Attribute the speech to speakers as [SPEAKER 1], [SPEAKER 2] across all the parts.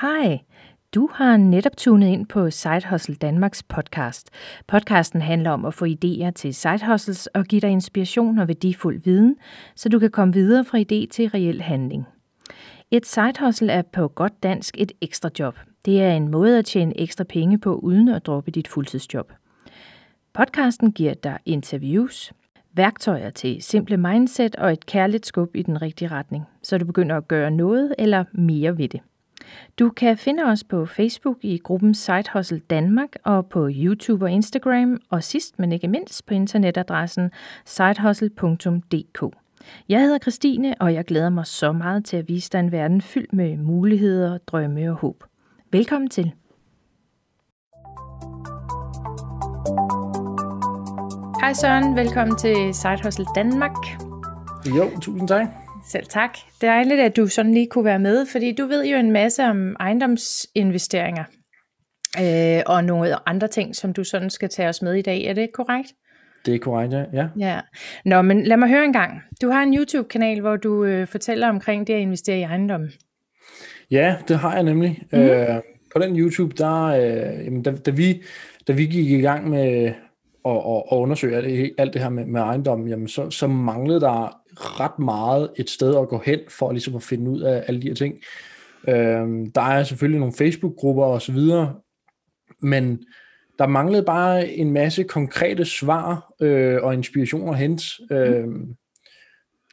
[SPEAKER 1] Hej, du har netop tunet ind på Side Hustle Danmarks podcast. Podcasten handler om at få idéer til side hustles og give dig inspiration og værdifuld viden, så du kan komme videre fra idé til reel handling. Et side hustle er på godt dansk et ekstra job. Det er en måde at tjene ekstra penge på uden at droppe dit fuldtidsjob. Podcasten giver dig interviews, værktøjer til simple mindset og et kærligt skub i den rigtige retning, så du begynder at gøre noget eller mere ved det. Du kan finde os på Facebook i gruppen Side Hustle Danmark og på YouTube og Instagram, og sidst men ikke mindst på internetadressen sidehustle.dk. Jeg hedder Christine, og jeg glæder mig så meget til at vise dig en verden fyldt med muligheder, drømme og håb. Velkommen til. Hej Søren, velkommen til Side Hustle Danmark.
[SPEAKER 2] Jo, tusind tak.
[SPEAKER 1] Selv tak. Det er dejligt, at du sådan lige kunne være med, fordi du ved jo en masse om ejendomsinvesteringer øh, og nogle andre ting, som du sådan skal tage os med i dag. Er det korrekt?
[SPEAKER 2] Det er korrekt, ja. ja.
[SPEAKER 1] ja. Nå, men lad mig høre en gang. Du har en YouTube-kanal, hvor du øh, fortæller omkring det at investere i ejendom.
[SPEAKER 2] Ja, det har jeg nemlig. Mm. Øh, på den YouTube, der, øh, jamen, da, da, vi, da vi gik i gang med at, at, at undersøge alt, det her med, med ejendom, jamen, så, så manglede der ret meget et sted at gå hen for ligesom at finde ud af alle de her ting. Øh, der er selvfølgelig nogle Facebook-grupper og så videre, men der manglede bare en masse konkrete svar øh, og inspirationer hent. Øh,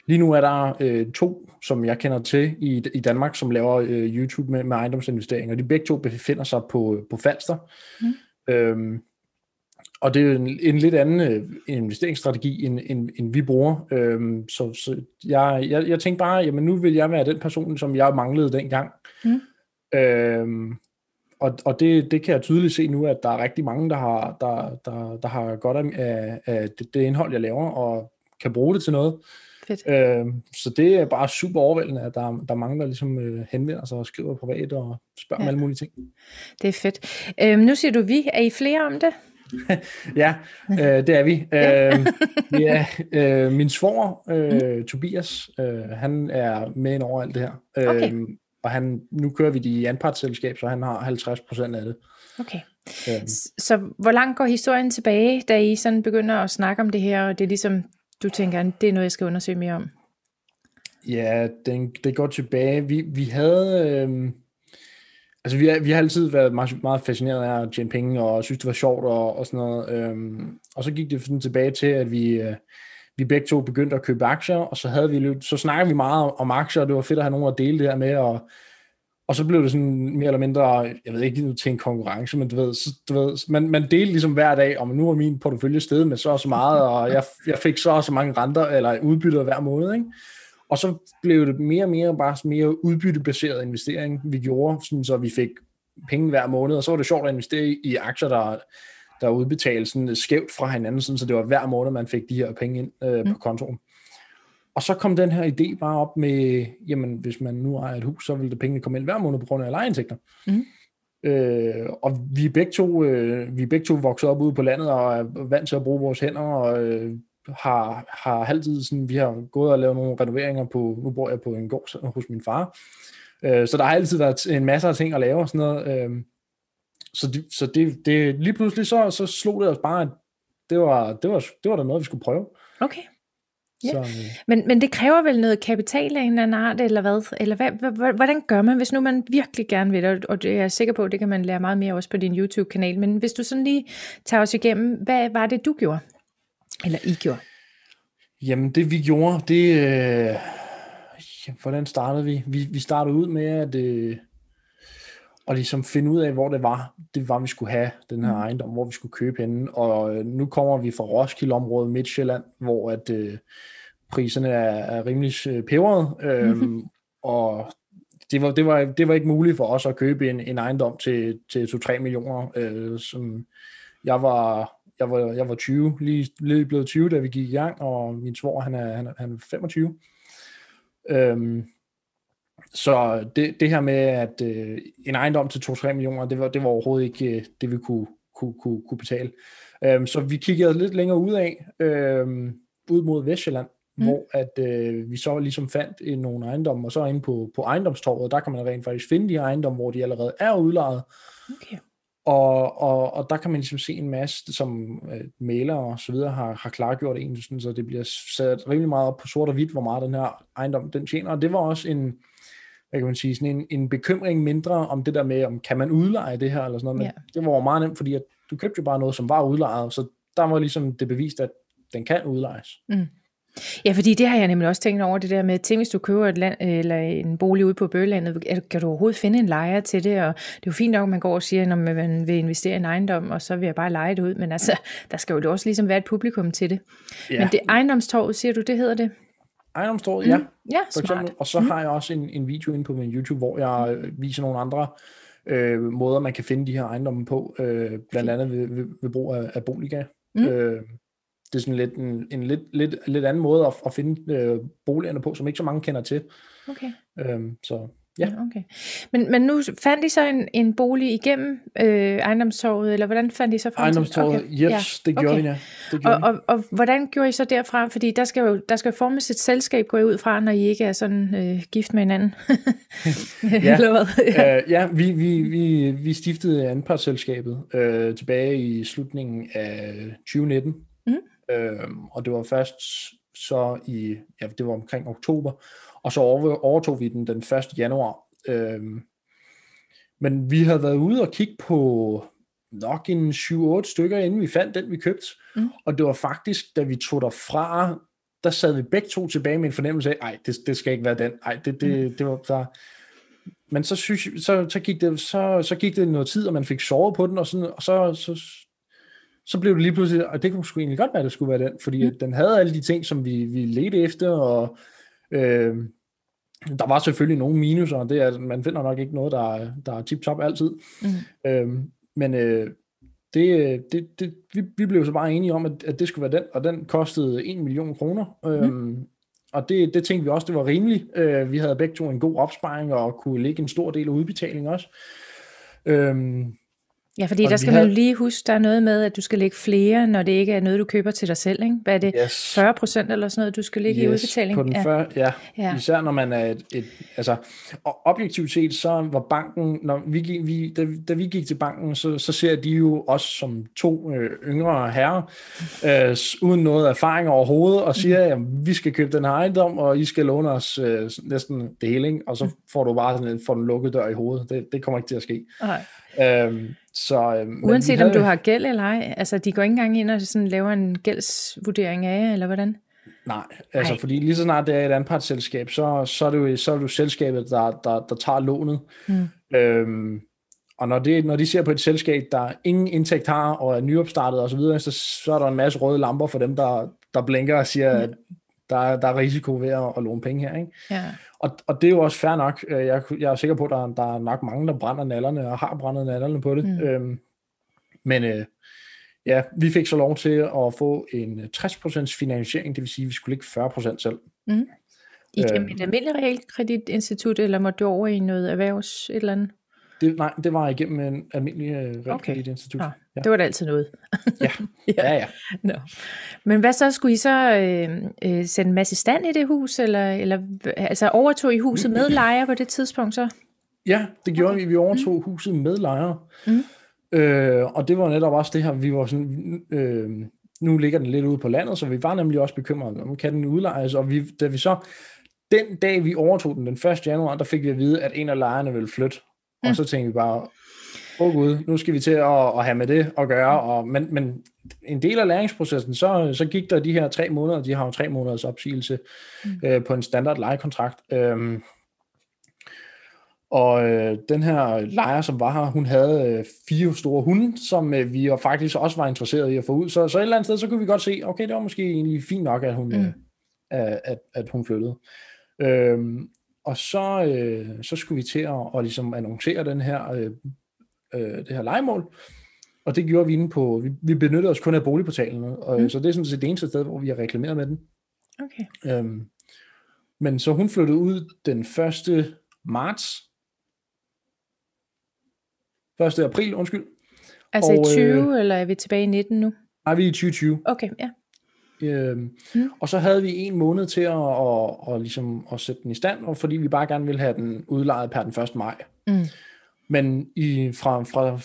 [SPEAKER 2] lige nu er der øh, to, som jeg kender til i, i Danmark, som laver øh, YouTube med, med ejendomsinvesteringer. De begge to befinder sig på, på Falster. Mm. Øhm, og det er en, en lidt anden øh, investeringsstrategi, end, end, end vi bruger. Øhm, så så jeg, jeg, jeg tænkte bare, jamen nu vil jeg være den person, som jeg manglede dengang. Mm. Øhm, og og det, det kan jeg tydeligt se nu, at der er rigtig mange, der har, der, der, der har godt af, af det, det indhold, jeg laver, og kan bruge det til noget. Fedt. Øhm, så det er bare super overvældende, at der, der er mange, der ligesom øh, henvender sig og skriver privat og spørger ja. om alle mulige ting.
[SPEAKER 1] Det er fedt. Øhm, nu siger du vi. Er I flere om det?
[SPEAKER 2] ja, øh, det er vi. øh, ja, øh, min svor, øh, mm. Tobias, øh, han er med ind over alt det her. Øh, okay. Og han, nu kører vi det i anpartsselskab, så han har 50 procent af det.
[SPEAKER 1] Okay. Øh. Så hvor langt går historien tilbage, da I sådan begynder at snakke om det her, og det er ligesom, du tænker, det er noget, jeg skal undersøge mere om?
[SPEAKER 2] Ja, det, det går tilbage. Vi, vi havde... Øh, Altså, vi har, vi har altid været meget, meget fascineret af at tjene penge, og synes, det var sjovt og, og sådan noget. Øhm, og så gik det sådan tilbage til, at vi, øh, vi begge to begyndte at købe aktier, og så, havde vi, så snakkede vi meget om, aktier, og det var fedt at have nogen at dele det her med, og, og så blev det sådan mere eller mindre, jeg ved ikke til en konkurrence, men du ved, så, du ved man, man delte ligesom hver dag, om nu er min portefølje sted med så og så meget, og jeg, jeg fik så og så mange renter, eller udbytter hver måned, ikke? Og så blev det mere og mere bare mere udbyttebaseret investering, vi gjorde, sådan så vi fik penge hver måned, og så var det sjovt at investere i aktier, der, der udbetales sådan skævt fra hinanden, sådan, så det var hver måned, man fik de her penge ind øh, på mm. kontoen. Og så kom den her idé bare op med, jamen hvis man nu ejer et hus, så vil det pengene komme ind hver måned på grund af lejeindtægter. Mm. Øh, og vi er begge to, øh, vi er begge to vokset op ude på landet og er vant til at bruge vores hænder og øh, har, har altid sådan, vi har gået og lavet nogle renoveringer på, nu bor jeg på en gård hos min far, øh, så der har altid været en masse af ting at lave og sådan noget, øh, så, det, så det, det, lige pludselig så, så slog det os bare, at det var, det var, det var der noget, vi skulle prøve.
[SPEAKER 1] Okay. Ja. Så, øh. men, men det kræver vel noget kapital af en eller anden art, eller hvad? Eller hvad, hvordan gør man, hvis nu man virkelig gerne vil det, og det er jeg sikker på, det kan man lære meget mere også på din YouTube-kanal, men hvis du sådan lige tager os igennem, hvad var det, du gjorde? Eller I gjorde?
[SPEAKER 2] Jamen, det vi gjorde, det... Øh, hvordan startede vi? vi? Vi startede ud med at, øh, at ligesom finde ud af, hvor det var, det var, vi skulle have den her mm. ejendom, hvor vi skulle købe hende. Og øh, nu kommer vi fra Roskilde-området, Midtjylland, hvor at, øh, priserne er, er rimelig øh, peberet. Øh, mm-hmm. Og det var, det, var, det var ikke muligt for os at købe en, en ejendom til, til 2-3 millioner, øh, som jeg var jeg var, jeg var 20, lige, lige blevet 20, da vi gik i gang, og min svor, han er, han er, han er 25. Øhm, så det, det her med, at øh, en ejendom til 2-3 millioner, det var, det var overhovedet ikke øh, det, vi kunne, kunne, kunne, kunne betale. Øhm, så vi kiggede lidt længere ud af, øhm, ud mod Vestjylland, mm. hvor at øh, vi så ligesom fandt øh, nogle ejendomme, og så inde på, på ejendomstorvet, der kan man rent faktisk finde de ejendomme, hvor de allerede er udlejet. Okay. Og, og, og der kan man ligesom se en masse, som øh, maler og så videre har, har klargjort egentlig, sådan, så det bliver sat rimelig meget op på sort og hvidt, hvor meget den her ejendom den tjener. Og det var også en, hvad kan man sige, sådan en, en bekymring mindre om det der med, om kan man udleje det her, eller sådan noget, men ja. det var meget nemt, fordi at du købte jo bare noget, som var udlejet, så der var ligesom det bevist, at den kan udlejes. Mm.
[SPEAKER 1] Ja, fordi det har jeg nemlig også tænkt over, det der med, at hvis du køber et land, eller en bolig ude på Bøgelandet, kan du overhovedet finde en lejer til det? Og det er jo fint nok, at man går og siger, når man vil investere i en ejendom, og så vil jeg bare lege det ud, men altså, der skal jo også ligesom være et publikum til det. Ja. Men det ejendomstorvet, siger du, det hedder det?
[SPEAKER 2] Ejendomstorvet, mm. ja. Ja, For smart. Eksempel, og så mm. har jeg også en, en video inde på min YouTube, hvor jeg øh, viser nogle andre øh, måder, man kan finde de her ejendomme på, øh, blandt andet ved, ved, ved brug af, af Boliga. Mm. Øh, det er sådan lidt en, en lidt, lidt, lidt anden måde at, at finde øh, boligerne på, som ikke så mange kender til. Okay. Øhm, så Ja.
[SPEAKER 1] okay. Men, men nu fandt de så en, en bolig igennem øh, ejendomstorvet, eller hvordan fandt de så frem
[SPEAKER 2] Ejendomstorvet, okay. yes, ja. det gjorde okay. vi, ja. Det gjorde
[SPEAKER 1] og, og, og, hvordan gjorde I så derfra? Fordi der skal jo der skal formes et selskab, gå ud fra, når I ikke er sådan øh, gift med hinanden.
[SPEAKER 2] ja, eller hvad? ja. Uh, ja, vi, vi, vi, vi stiftede anpartsselskabet øh, tilbage i slutningen af 2019. Øh, og det var først så i, ja, det var omkring oktober, og så overtog vi den den 1. januar. Øhm, men vi havde været ude og kigge på nok en 7-8 stykker, inden vi fandt den, vi købte. Mm. Og det var faktisk, da vi tog derfra, der sad vi begge to tilbage med en fornemmelse af, ej, det, det skal ikke være den. Ej, det, det, mm. det var der. Men så, synes, så, så, gik det, så, så gik det noget tid, og man fik sovet på den, og, sådan, og så, så, så blev det lige pludselig, og det kunne sgu egentlig godt være, at det skulle være den, fordi mm. den havde alle de ting, som vi, vi ledte efter, og øh, der var selvfølgelig nogle minuser, og det er, man finder nok ikke noget, der er, der er tip-top altid. Mm. Øhm, men øh, det, det, det, vi, vi blev så bare enige om, at, at det skulle være den, og den kostede 1 million kroner. Øhm, mm. Og det, det tænkte vi også, det var rimeligt. Øh, vi havde begge to en god opsparing, og kunne lægge en stor del af udbetalingen også. Øhm,
[SPEAKER 1] Ja, fordi og der skal man jo lige huske, der er noget med, at du skal lægge flere, når det ikke er noget, du køber til dig selv. Ikke? Hvad er det? Yes. 40 procent eller sådan noget, du skal lægge yes, i udbetaling?
[SPEAKER 2] På den ja. Før, ja. ja, især når man er et, et altså, og objektivt set, så var banken, når vi gik, vi, da, da vi gik til banken, så, så ser de jo os som to øh, yngre herrer, øh, uden noget erfaring overhovedet, og siger, at vi skal købe den her ejendom, og I skal låne os øh, næsten det hele, ikke? og så får du bare sådan en, får den lukket dør i hovedet. Det, det kommer ikke til at ske. Okay. Øhm, så, øhm,
[SPEAKER 1] Uanset havde... om du har gæld eller ej, altså de går ikke engang ind og sådan laver en gældsvurdering af jer, eller hvordan?
[SPEAKER 2] Nej, altså Ej. fordi lige så snart det er et anpartsselskab, så, så, er det jo, så er det jo selskabet, der, der, der tager lånet. Mm. Øhm, og når, det, når de ser på et selskab, der ingen indtægt har, og er nyopstartet osv., så, så, så er der en masse røde lamper for dem, der, der blinker og siger, mm. at der, der er risiko ved at, at låne penge her. Ikke? Ja. Og, og det er jo også fair nok. Øh, jeg, jeg er sikker på, at der, der er nok mange, der brænder nallerne, og har brændet nallerne på det. Mm. Øhm, men øh, ja, vi fik så lov til at få en 60% finansiering, det vil sige, at vi skulle ligge 40% selv. Mm.
[SPEAKER 1] I øh, et almindeligt realkreditinstitut, eller måtte du over i noget erhvervs et eller andet?
[SPEAKER 2] Det, nej, det var igennem en almindelig uh, realkreditinstitut. Okay.
[SPEAKER 1] Ja. Det var da altid noget.
[SPEAKER 2] ja, ja, ja.
[SPEAKER 1] No. Men hvad så, skulle I så øh, øh, sende en masse stand i det hus, eller, eller altså overtog I huset med lejer på det tidspunkt så?
[SPEAKER 2] Ja, det gjorde okay. vi. Vi overtog mm. huset med lejer. Mm. Øh, og det var netop også det her, vi var sådan, øh, nu ligger den lidt ude på landet, så vi var nemlig også bekymrede, om kan den udlejes, og vi, da vi så, den dag vi overtog den, den 1. januar, der fik vi at vide, at en af lejerne ville flytte, mm. og så tænkte vi bare, åh oh gud, nu skal vi til at, at have med det at gøre, og, men, men en del af læringsprocessen, så, så gik der de her tre måneder, de har jo tre måneders opsigelse mm. øh, på en standard lejekontrakt, øh, og øh, den her lejer, som var her, hun havde øh, fire store hunde, som øh, vi faktisk også var interesseret i at få ud. Så, så et eller andet sted, så kunne vi godt se, okay, det var måske egentlig fint nok, at hun, mm. øh, at, at hun flyttede. Øhm, og så, øh, så skulle vi til at, at ligesom annoncere den her, øh, øh, det her legemål. Og det gjorde vi inde på, vi, vi benyttede os kun af boligportalen, og, mm. så det er sådan set det eneste sted, hvor vi har reklameret med den. Okay. Øhm, men så hun flyttede ud den 1. marts 1. april, undskyld.
[SPEAKER 1] Altså og, i 20, øh, eller er vi tilbage i 19 nu?
[SPEAKER 2] Nej, vi er i 2020.
[SPEAKER 1] Okay, ja.
[SPEAKER 2] Øhm, mm. Og så havde vi en måned til at, at, at, ligesom at sætte den i stand, og fordi vi bare gerne ville have den udlejet per den 1. maj. Mm. Men i, fra, fra,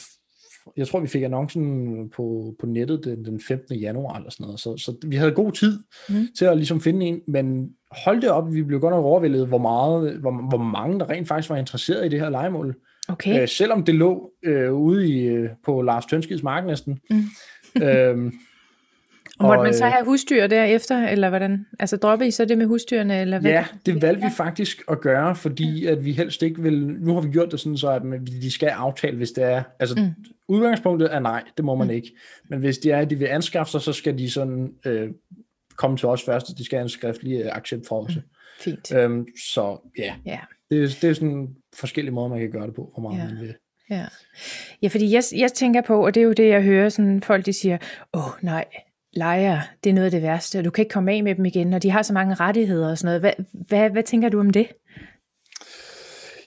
[SPEAKER 2] jeg tror, vi fik annoncen på, på nettet den, den 15. januar eller sådan noget, så, så vi havde god tid mm. til at ligesom finde en, men hold det op, vi blev godt nok overvældet, hvor, meget, hvor, hvor mange der rent faktisk var interesseret i det her legemål.
[SPEAKER 1] Okay.
[SPEAKER 2] Øh, selvom det lå øh, ude i, øh, på Lars Tønskids mark næsten. Mm. øhm,
[SPEAKER 1] og måtte man så øh, have husdyr derefter, eller hvordan? Altså droppe I så det med husdyrene? Eller hvad?
[SPEAKER 2] Ja, det valgte vi faktisk at gøre, fordi at vi helst ikke vil, nu har vi gjort det sådan så, at de skal aftale, hvis det er, altså mm. udgangspunktet er nej, det må man mm. ikke, men hvis det er, at de vil anskaffe sig, så skal de sådan øh, komme til os først, og de skal have en skriftlig øh, accept for os. Mm.
[SPEAKER 1] Fint.
[SPEAKER 2] Øhm, så ja, yeah. det, det er sådan forskellige måder, man kan gøre det på, hvor meget yeah. man vil.
[SPEAKER 1] Ja, ja fordi jeg, jeg tænker på, og det er jo det, jeg hører, sådan folk de siger, åh oh, nej, lejer, det er noget af det værste, og du kan ikke komme af med dem igen, og de har så mange rettigheder og sådan noget. Hvad, hvad, hvad tænker du om det?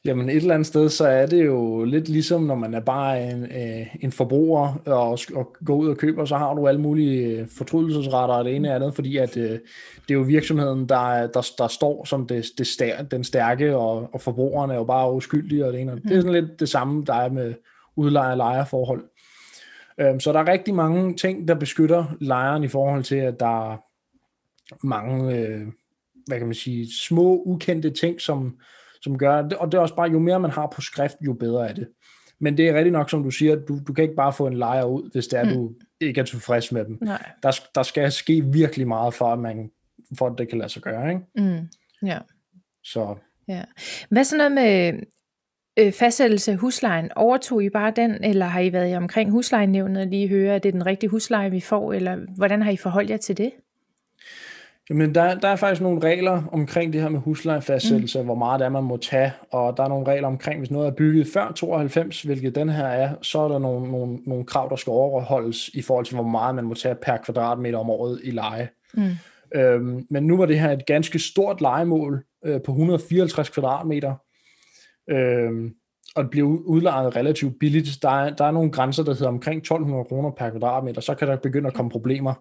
[SPEAKER 2] Jamen et eller andet sted, så er det jo lidt ligesom, når man er bare en, øh, en forbruger og, og går ud og køber, så har du alle mulige øh, fortrydelsesretter og det ene og andet, fordi at øh, det er jo virksomheden, der, der, der står som det, det stær, den stærke, og, og forbrugerne er jo bare uskyldige og det ene. Mm. Det er sådan lidt det samme, der er med udlejer-lejerforhold. Øhm, så der er rigtig mange ting, der beskytter lejeren i forhold til, at der er mange, øh, hvad kan man sige, små ukendte ting, som, som gør, og det er også bare, jo mere man har på skrift, jo bedre er det. Men det er rigtigt nok, som du siger, du, du kan ikke bare få en lejer ud, hvis det er, mm. du ikke er tilfreds med dem.
[SPEAKER 1] Nej.
[SPEAKER 2] Der, der skal ske virkelig meget for, at, man, for at det kan lade sig gøre. Ikke?
[SPEAKER 1] Mm. Ja.
[SPEAKER 2] Så.
[SPEAKER 1] Ja. Hvad så noget med øh, fastsættelse af huslejen, overtog I bare den, eller har I været omkring huslejenævnet og lige høre, at det er den rigtige husleje, vi får, eller hvordan har I forholdt jer til det?
[SPEAKER 2] Jamen, der, der er faktisk nogle regler omkring det her med huslejefastsættelse, mm. hvor meget det er, man må tage, og der er nogle regler omkring, hvis noget er bygget før 92, hvilket den her er, så er der nogle, nogle, nogle krav, der skal overholdes i forhold til, hvor meget man må tage per kvadratmeter om året i leje. Mm. Øhm, men nu var det her et ganske stort legemål øh, på 154 kvadratmeter, øh, og det bliver udlejet relativt billigt. Der er, der er nogle grænser, der hedder omkring 1200 kroner per kvadratmeter, så kan der begynde at komme problemer.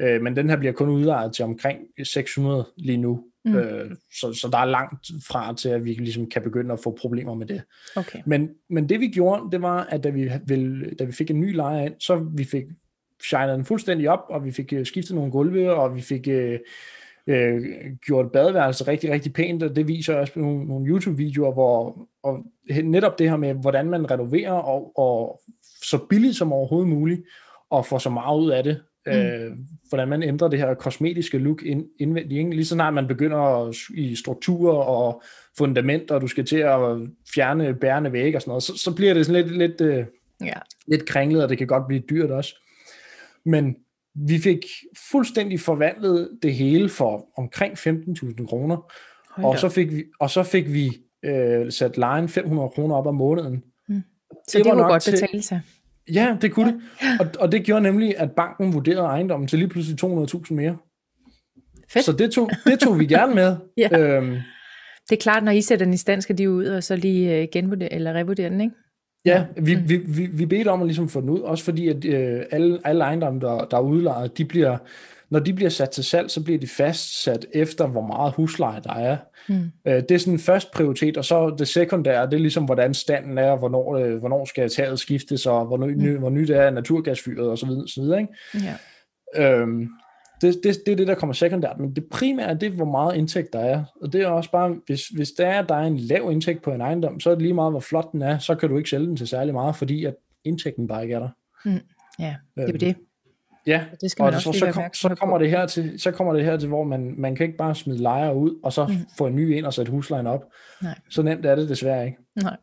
[SPEAKER 2] Øh, men den her bliver kun udlejet til omkring 600 lige nu. Mm. Øh, så, så der er langt fra til, at vi ligesom kan begynde at få problemer med det.
[SPEAKER 1] Okay.
[SPEAKER 2] Men, men det vi gjorde, det var, at da vi, vil, da vi fik en ny lejer ind, så vi fik shined den fuldstændig op, og vi fik øh, skiftet nogle gulve, og vi fik øh, øh, gjort badeværelset rigtig, rigtig pænt, og det viser også nogle, nogle YouTube-videoer, hvor og netop det her med, hvordan man renoverer, og, og så billigt som overhovedet muligt, og får så meget ud af det, mm. øh, hvordan man ændrer det her kosmetiske look ind, indvendigt. Ikke? Lige så snart man begynder i strukturer og fundament, og du skal til at fjerne bærende vægge og sådan noget, så, så bliver det sådan lidt, lidt, øh,
[SPEAKER 1] ja.
[SPEAKER 2] lidt kringlet, og det kan godt blive dyrt også. Men vi fik fuldstændig forvandlet det hele for omkring 15.000 kroner, og så fik vi, og så fik vi øh, sat lejen 500 kroner op om måneden.
[SPEAKER 1] Mm. Så det, det var kunne godt betale sig.
[SPEAKER 2] Ja, det kunne ja. det. Og, og det gjorde nemlig, at banken vurderede ejendommen til lige pludselig 200.000 mere.
[SPEAKER 1] Fedt.
[SPEAKER 2] Så det tog, det tog vi gerne med.
[SPEAKER 1] ja. øhm, det er klart, når I sætter den i stand, skal de ud og så lige øh, genvurdere eller revurdere den, ikke?
[SPEAKER 2] Ja, vi, mm. vi, vi, vi bedte om at ligesom få den ud, også fordi at øh, alle, alle ejendomme, der, der er udlejet, de bliver, når de bliver sat til salg, så bliver de fastsat efter, hvor meget husleje der er. Mm. Øh, det er sådan først prioritet, og så det sekundære, det er ligesom, hvordan standen er, hvornår, øh, hvornår skal taget skiftes, og hvor, ny, mm. hvor nyt er naturgasfyret, og så videre, så videre ikke?
[SPEAKER 1] Ja.
[SPEAKER 2] Øhm, det, det, det er det, der kommer sekundært, men det primære, det er, hvor meget indtægt der er. Og det er også bare, hvis, hvis der er, der er en lav indtægt på en ejendom, så er det lige meget, hvor flot den er, så kan du ikke sælge den til særlig meget, fordi at indtægten bare ikke er der.
[SPEAKER 1] Mm. Ja, det er øhm, det.
[SPEAKER 2] Ja, det skal man og også så, så, kom, så, kommer det her til, så kommer det her til, hvor man, man kan ikke bare smide lejre ud, og så mm. få en ny ind og sætte huslejen op.
[SPEAKER 1] Nej.
[SPEAKER 2] Så nemt er det desværre ikke.
[SPEAKER 1] Nej.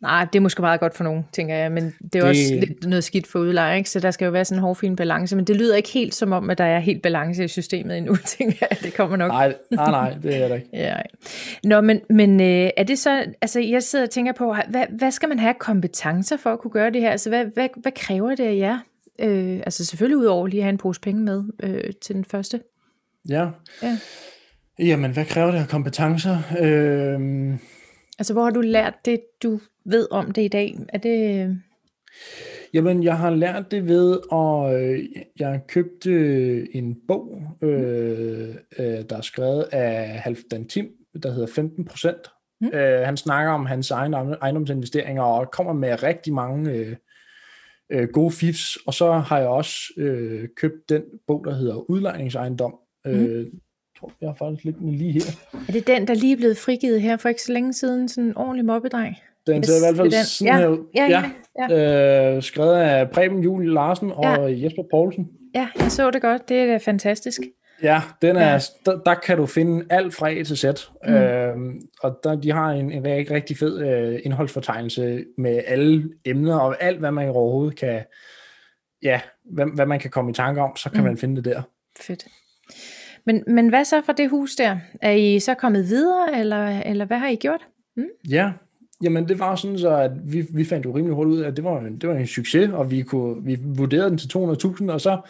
[SPEAKER 1] Nej, det er måske meget godt for nogen, tænker jeg, men det er det... også lidt noget skidt for udlejer, ikke? så der skal jo være sådan en hårfin balance, men det lyder ikke helt som om, at der er helt balance i systemet endnu, tænker jeg, det kommer nok.
[SPEAKER 2] Nej, nej, nej det er det ikke.
[SPEAKER 1] ja. Nå, men, men øh, er det så, altså jeg sidder og tænker på, hvad, hvad skal man have kompetencer for at kunne gøre det her, altså hvad, hvad, hvad kræver det af jer? Øh, altså selvfølgelig udover lige at have en pose penge med øh, til den første.
[SPEAKER 2] Ja.
[SPEAKER 1] ja.
[SPEAKER 2] Jamen, hvad kræver det af kompetencer? Øh...
[SPEAKER 1] Altså, hvor har du lært det, du ved om det i dag? Er det...
[SPEAKER 2] Jamen, jeg har lært det ved, og øh, jeg købte en bog, øh, øh, der er skrevet af Halvdan Tim, der hedder 15 procent. Mm. Øh, han snakker om hans egen ejendomsinvesteringer og kommer med rigtig mange øh, øh, gode fifs. Og så har jeg også øh, købt den bog, der hedder Udlejningsejendom. Mm. Øh, jeg tror, jeg har faktisk lidt med lige her.
[SPEAKER 1] Er det den, der lige er blevet frigivet her for ikke så længe siden? Sådan en ordentlig mobbedreng?
[SPEAKER 2] Den ser i hvert fald sådan ja. her Ja, ja, ja. Øh, skrevet af Preben Julie Larsen og ja. Jesper Poulsen.
[SPEAKER 1] Ja, jeg så det godt. Det er da fantastisk.
[SPEAKER 2] Ja, den er, ja. Der, der kan du finde alt fra A til Z. Mm. Øhm, og der, de har en, en rigtig, rigtig fed øh, indholdsfortegnelse med alle emner og alt, hvad man overhovedet kan, ja, hvad, hvad man kan komme i tanke om, så kan mm. man finde det der.
[SPEAKER 1] Fedt. Men, men hvad så for det hus der? Er I så kommet videre, eller, eller hvad har I gjort?
[SPEAKER 2] Mm? Ja, Jamen det var sådan så, at vi, vi fandt jo rimelig hurtigt ud af, at det var, en, det var en succes, og vi, kunne, vi vurderede den til 200.000, og så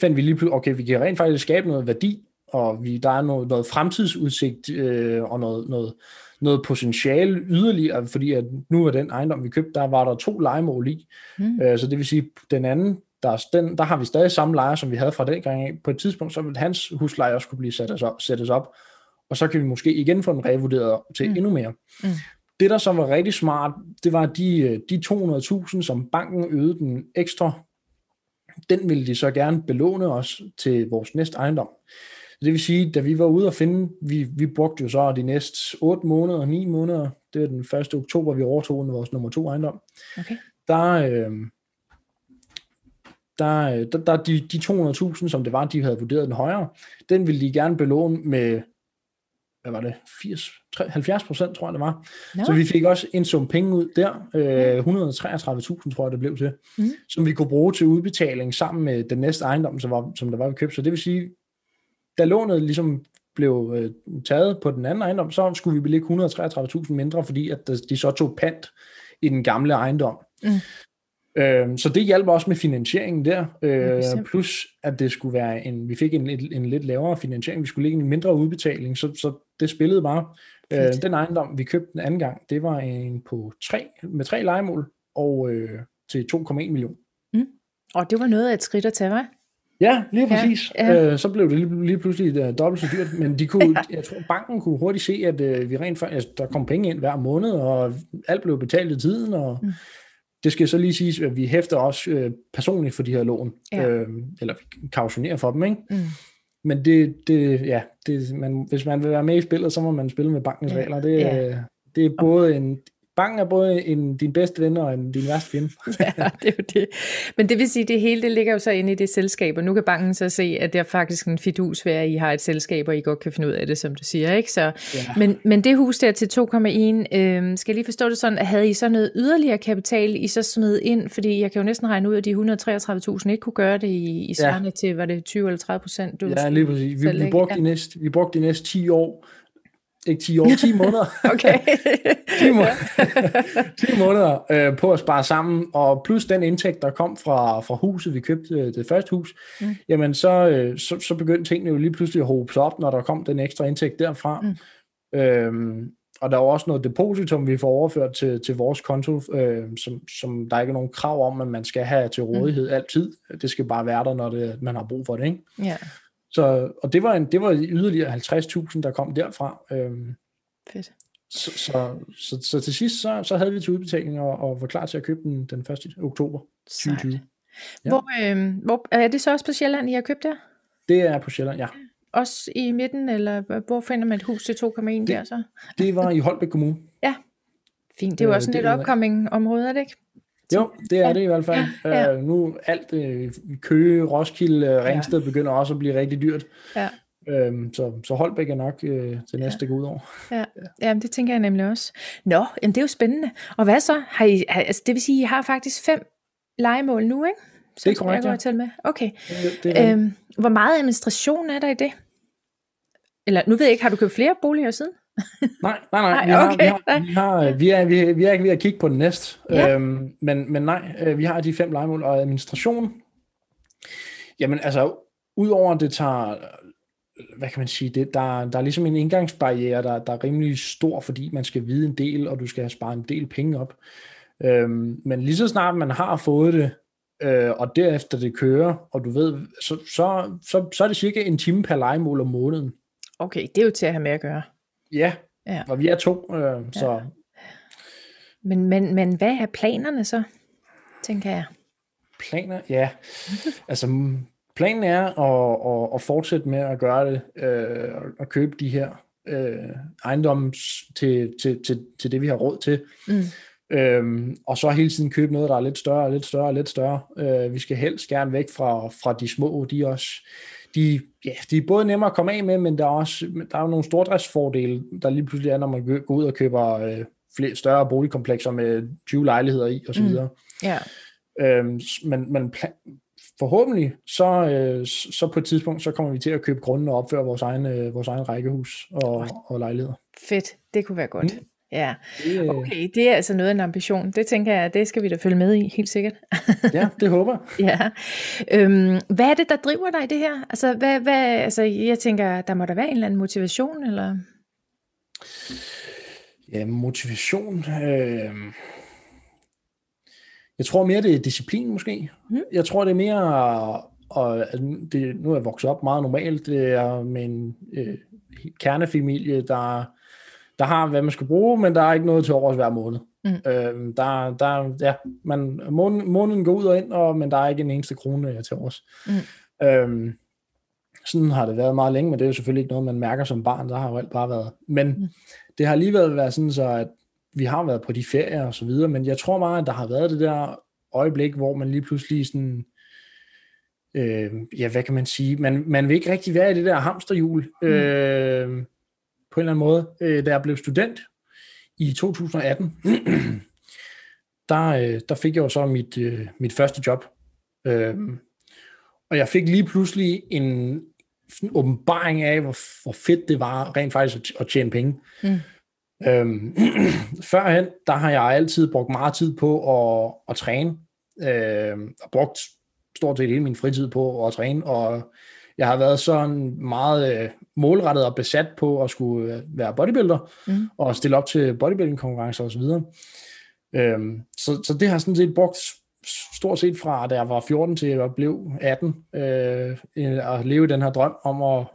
[SPEAKER 2] fandt vi lige pludselig, okay, vi kan rent faktisk skabe noget værdi, og vi, der er noget, noget fremtidsudsigt øh, og noget, noget, noget potentiale yderligere, fordi at nu er den ejendom, vi købte, der var der to legemål i. Mm. Øh, så det vil sige, den anden, der, den, der har vi stadig samme lejer, som vi havde fra den gang af. På et tidspunkt, så vil hans husleje også kunne blive sat op, sættes op, og så kan vi måske igen få den revurderet til mm. endnu mere. Mm. Det, der så var rigtig smart, det var de, øh, de 200.000, som banken øgede den ekstra, den ville de så gerne belåne os til vores næste ejendom. Det vil sige, da vi var ude at finde, vi, vi brugte jo så de næste 8 måneder, 9 måneder, det var den 1. oktober, vi overtog vores nummer to ejendom. Okay. Der, øh, der, der, der de, de 200.000, som det var, de havde vurderet den højere, den ville de gerne belåne med hvad var det, 80, 70 procent, tror jeg det var. No. Så vi fik også en sum penge ud der, øh, 133.000 tror jeg det blev til, mm. som vi kunne bruge til udbetaling sammen med den næste ejendom, som, var, som der var vi købte. Så det vil sige, da lånet ligesom blev øh, taget på den anden ejendom, så skulle vi belægge 133.000 mindre, fordi at de så tog pant i den gamle ejendom. Mm. Øh, så det hjalp også med finansieringen der, øh, plus at det skulle være en, vi fik en, en, en lidt lavere finansiering, vi skulle lægge en mindre udbetaling, så, så det spillede bare. Øh, den ejendom, vi købte den anden gang, det var en på tre, med tre legemål, og øh, til 2,1 millioner. Mm.
[SPEAKER 1] Og det var noget af et skridt at tage, var?
[SPEAKER 2] Ja, lige præcis. Ja, ja. Øh, så blev det lige, lige pludselig uh, dobbelt så dyrt, men de kunne, ja. jeg tror, banken kunne hurtigt se, at uh, vi rent faktisk, altså, der kom penge ind hver måned, og alt blev betalt i tiden, og mm det skal så lige siges, at vi hæfter også øh, personligt for de her lån, ja. øh, eller vi kautionerer for dem, ikke? Mm. Men det, det, ja, det, man, hvis man vil være med i spillet, så må man spille med bankens ja. regler. Det, ja. det er både en, banken er både en, din bedste ven og en, din værste fjende.
[SPEAKER 1] ja, det er jo det. Men det vil sige, at det hele det ligger jo så inde i det selskab, og nu kan banken så se, at det er faktisk en fidus ved, at I har et selskab, og I godt kan finde ud af det, som du siger. ikke? Så, ja. men, men det hus der til 2,1, øh, skal jeg lige forstå det sådan, at havde I så noget yderligere kapital, I så smed ind? Fordi jeg kan jo næsten regne ud, at de 133.000 ikke kunne gøre det i, i svarende ja. til, var det 20 eller 30 procent?
[SPEAKER 2] Ja, lige præcis. Vi, vi, brugte ja. de næste, vi brugte de næste 10 år ikke 10 år, 10 måneder.
[SPEAKER 1] okay.
[SPEAKER 2] 10, må- 10 måneder øh, på at spare sammen, og plus den indtægt, der kom fra, fra huset, vi købte øh, det første hus, mm. jamen så, øh, så, så begyndte tingene jo lige pludselig at hobe sig op, når der kom den ekstra indtægt derfra. Mm. Øhm, og der er også noget depositum, vi får overført til, til vores konto, øh, som, som der er ikke nogen krav om, at man skal have til rådighed mm. altid. Det skal bare være der, når det, man har brug for det. Ikke? Yeah. Så, og det var, en, det var yderligere 50.000, der kom derfra. Øhm, Fedt. Så, så, så, så til sidst, så, så havde vi til udbetaling og, og var klar til at købe den den 1. oktober 2020.
[SPEAKER 1] Ja. Hvor, øh, hvor, er det så også på Sjælland, I har købt det?
[SPEAKER 2] Det er på Sjælland, ja.
[SPEAKER 1] Også i midten, eller hvor finder man et hus til 2,1 der så?
[SPEAKER 2] Det var i Holbæk Kommune.
[SPEAKER 1] Ja, fint. Det er jo også sådan et upcoming område, er det ikke?
[SPEAKER 2] Jo, det er det i hvert fald. Ja. Uh, nu alt uh, Køge, Roskilde, uh, Ringsted ja. begynder også at blive rigtig dyrt. Ja. Uh, så, så Holbæk er nok uh, det næste ja. ud over.
[SPEAKER 1] Ja. ja. Jamen, det tænker jeg nemlig også. Nå, jamen, det er jo spændende. Og hvad så? Har I, altså, det vil sige, I har faktisk fem legemål nu, ikke?
[SPEAKER 2] Så det er korrekt,
[SPEAKER 1] jeg går ja. med. Okay. Det, det er øhm, hvor meget administration er der i det? Eller nu ved jeg ikke, har du købt flere boliger siden?
[SPEAKER 2] Nej, nej, nej. Vi, har, okay, vi, har, vi, har, vi, er, vi, er, vi er ikke ved at kigge på den næste. Ja. Øhm, men, men nej, øh, vi har de fem legemål og administration. Jamen altså, udover det tager, hvad kan man sige, det, der, der er ligesom en indgangsbarriere, der, der er rimelig stor, fordi man skal vide en del, og du skal have sparet en del penge op. Øhm, men lige så snart man har fået det, øh, og derefter det kører, og du ved, så, så, så, så er det cirka en time per legemål om måneden.
[SPEAKER 1] Okay, det er jo til at have med at gøre.
[SPEAKER 2] Ja,
[SPEAKER 1] Ja.
[SPEAKER 2] og vi er to, øh, så
[SPEAKER 1] Men, men, men hvad er planerne så, tænker jeg?
[SPEAKER 2] planer, ja. altså, planen er at, at, at fortsætte med at gøre det, øh, og- og købe de her øh, ejendomme til, til, til, til det, vi har råd til.
[SPEAKER 1] Mm.
[SPEAKER 2] Øhm, og så hele tiden købe noget, der er lidt større, lidt større, lidt større. Øh, vi skal helst gerne væk fra, fra de små. De også, de, ja, de er både nemmere at komme af med, men der er også der er jo nogle stordriftsfordele, der lige pludselig er, når man går ud og køber øh, flere, større boligkomplekser med 20 lejligheder i osv.
[SPEAKER 1] Mm. Ja,
[SPEAKER 2] Øhm, men, pla- forhåbentlig, så, øh, så på et tidspunkt, så kommer vi til at købe grunden og opføre vores egen, øh, vores egen rækkehus og, og lejligheder.
[SPEAKER 1] fedt. Det kunne være godt.
[SPEAKER 2] Mm.
[SPEAKER 1] Ja,
[SPEAKER 2] øh,
[SPEAKER 1] okay. Det er altså noget af en ambition. Det tænker jeg, det skal vi da følge med i, helt sikkert.
[SPEAKER 2] ja, det håber jeg.
[SPEAKER 1] Ja. Øhm, hvad er det, der driver dig i det her? Altså, hvad, hvad, altså, jeg tænker, der må der være en eller anden motivation, eller?
[SPEAKER 2] Ja, motivation. Øh, jeg tror mere, det er disciplin måske.
[SPEAKER 1] Mm.
[SPEAKER 2] Jeg tror, det er mere... Og det, nu er jeg vokset op meget normalt. Det er med en øh, kernefamilie, der, der har, hvad man skal bruge, men der er ikke noget til overs hver måned.
[SPEAKER 1] Mm.
[SPEAKER 2] Øh, der, der, ja, man, måneden, måneden går ud og ind, og, men der er ikke en eneste krone til overs.
[SPEAKER 1] Mm.
[SPEAKER 2] Øhm, sådan har det været meget længe, men det er jo selvfølgelig ikke noget, man mærker som barn. Der har jo alt bare været. Men
[SPEAKER 1] Mm.
[SPEAKER 2] det har alligevel været sådan så, at vi har været på de ferier og så videre, men jeg tror bare, at der har været det der øjeblik, hvor man lige pludselig sådan, øh, ja, hvad kan man sige, man, man vil ikke rigtig være i det der hamsterhjul,
[SPEAKER 1] Mm.
[SPEAKER 2] øh, på en eller anden måde. Øh, da jeg blev student i 2018, der, øh, der fik jeg jo så mit, øh, mit første job. Øh, og jeg fik lige pludselig en sådan åbenbaring af, hvor, hvor fedt det var rent faktisk at, at tjene penge.
[SPEAKER 1] Mm.
[SPEAKER 2] Øhm, førhen, der har jeg altid brugt meget tid på at, at træne. Øhm, og brugt stort set hele min fritid på at træne, og jeg har været sådan meget øh, målrettet og besat på at skulle øh, være bodybuilder,
[SPEAKER 1] Mm.
[SPEAKER 2] og stille op til bodybuilding-konkurrencer osv. Øhm, så, så det har sådan set brugt stort set fra, da jeg var 14 til jeg blev 18, øh, at leve den her drøm om at,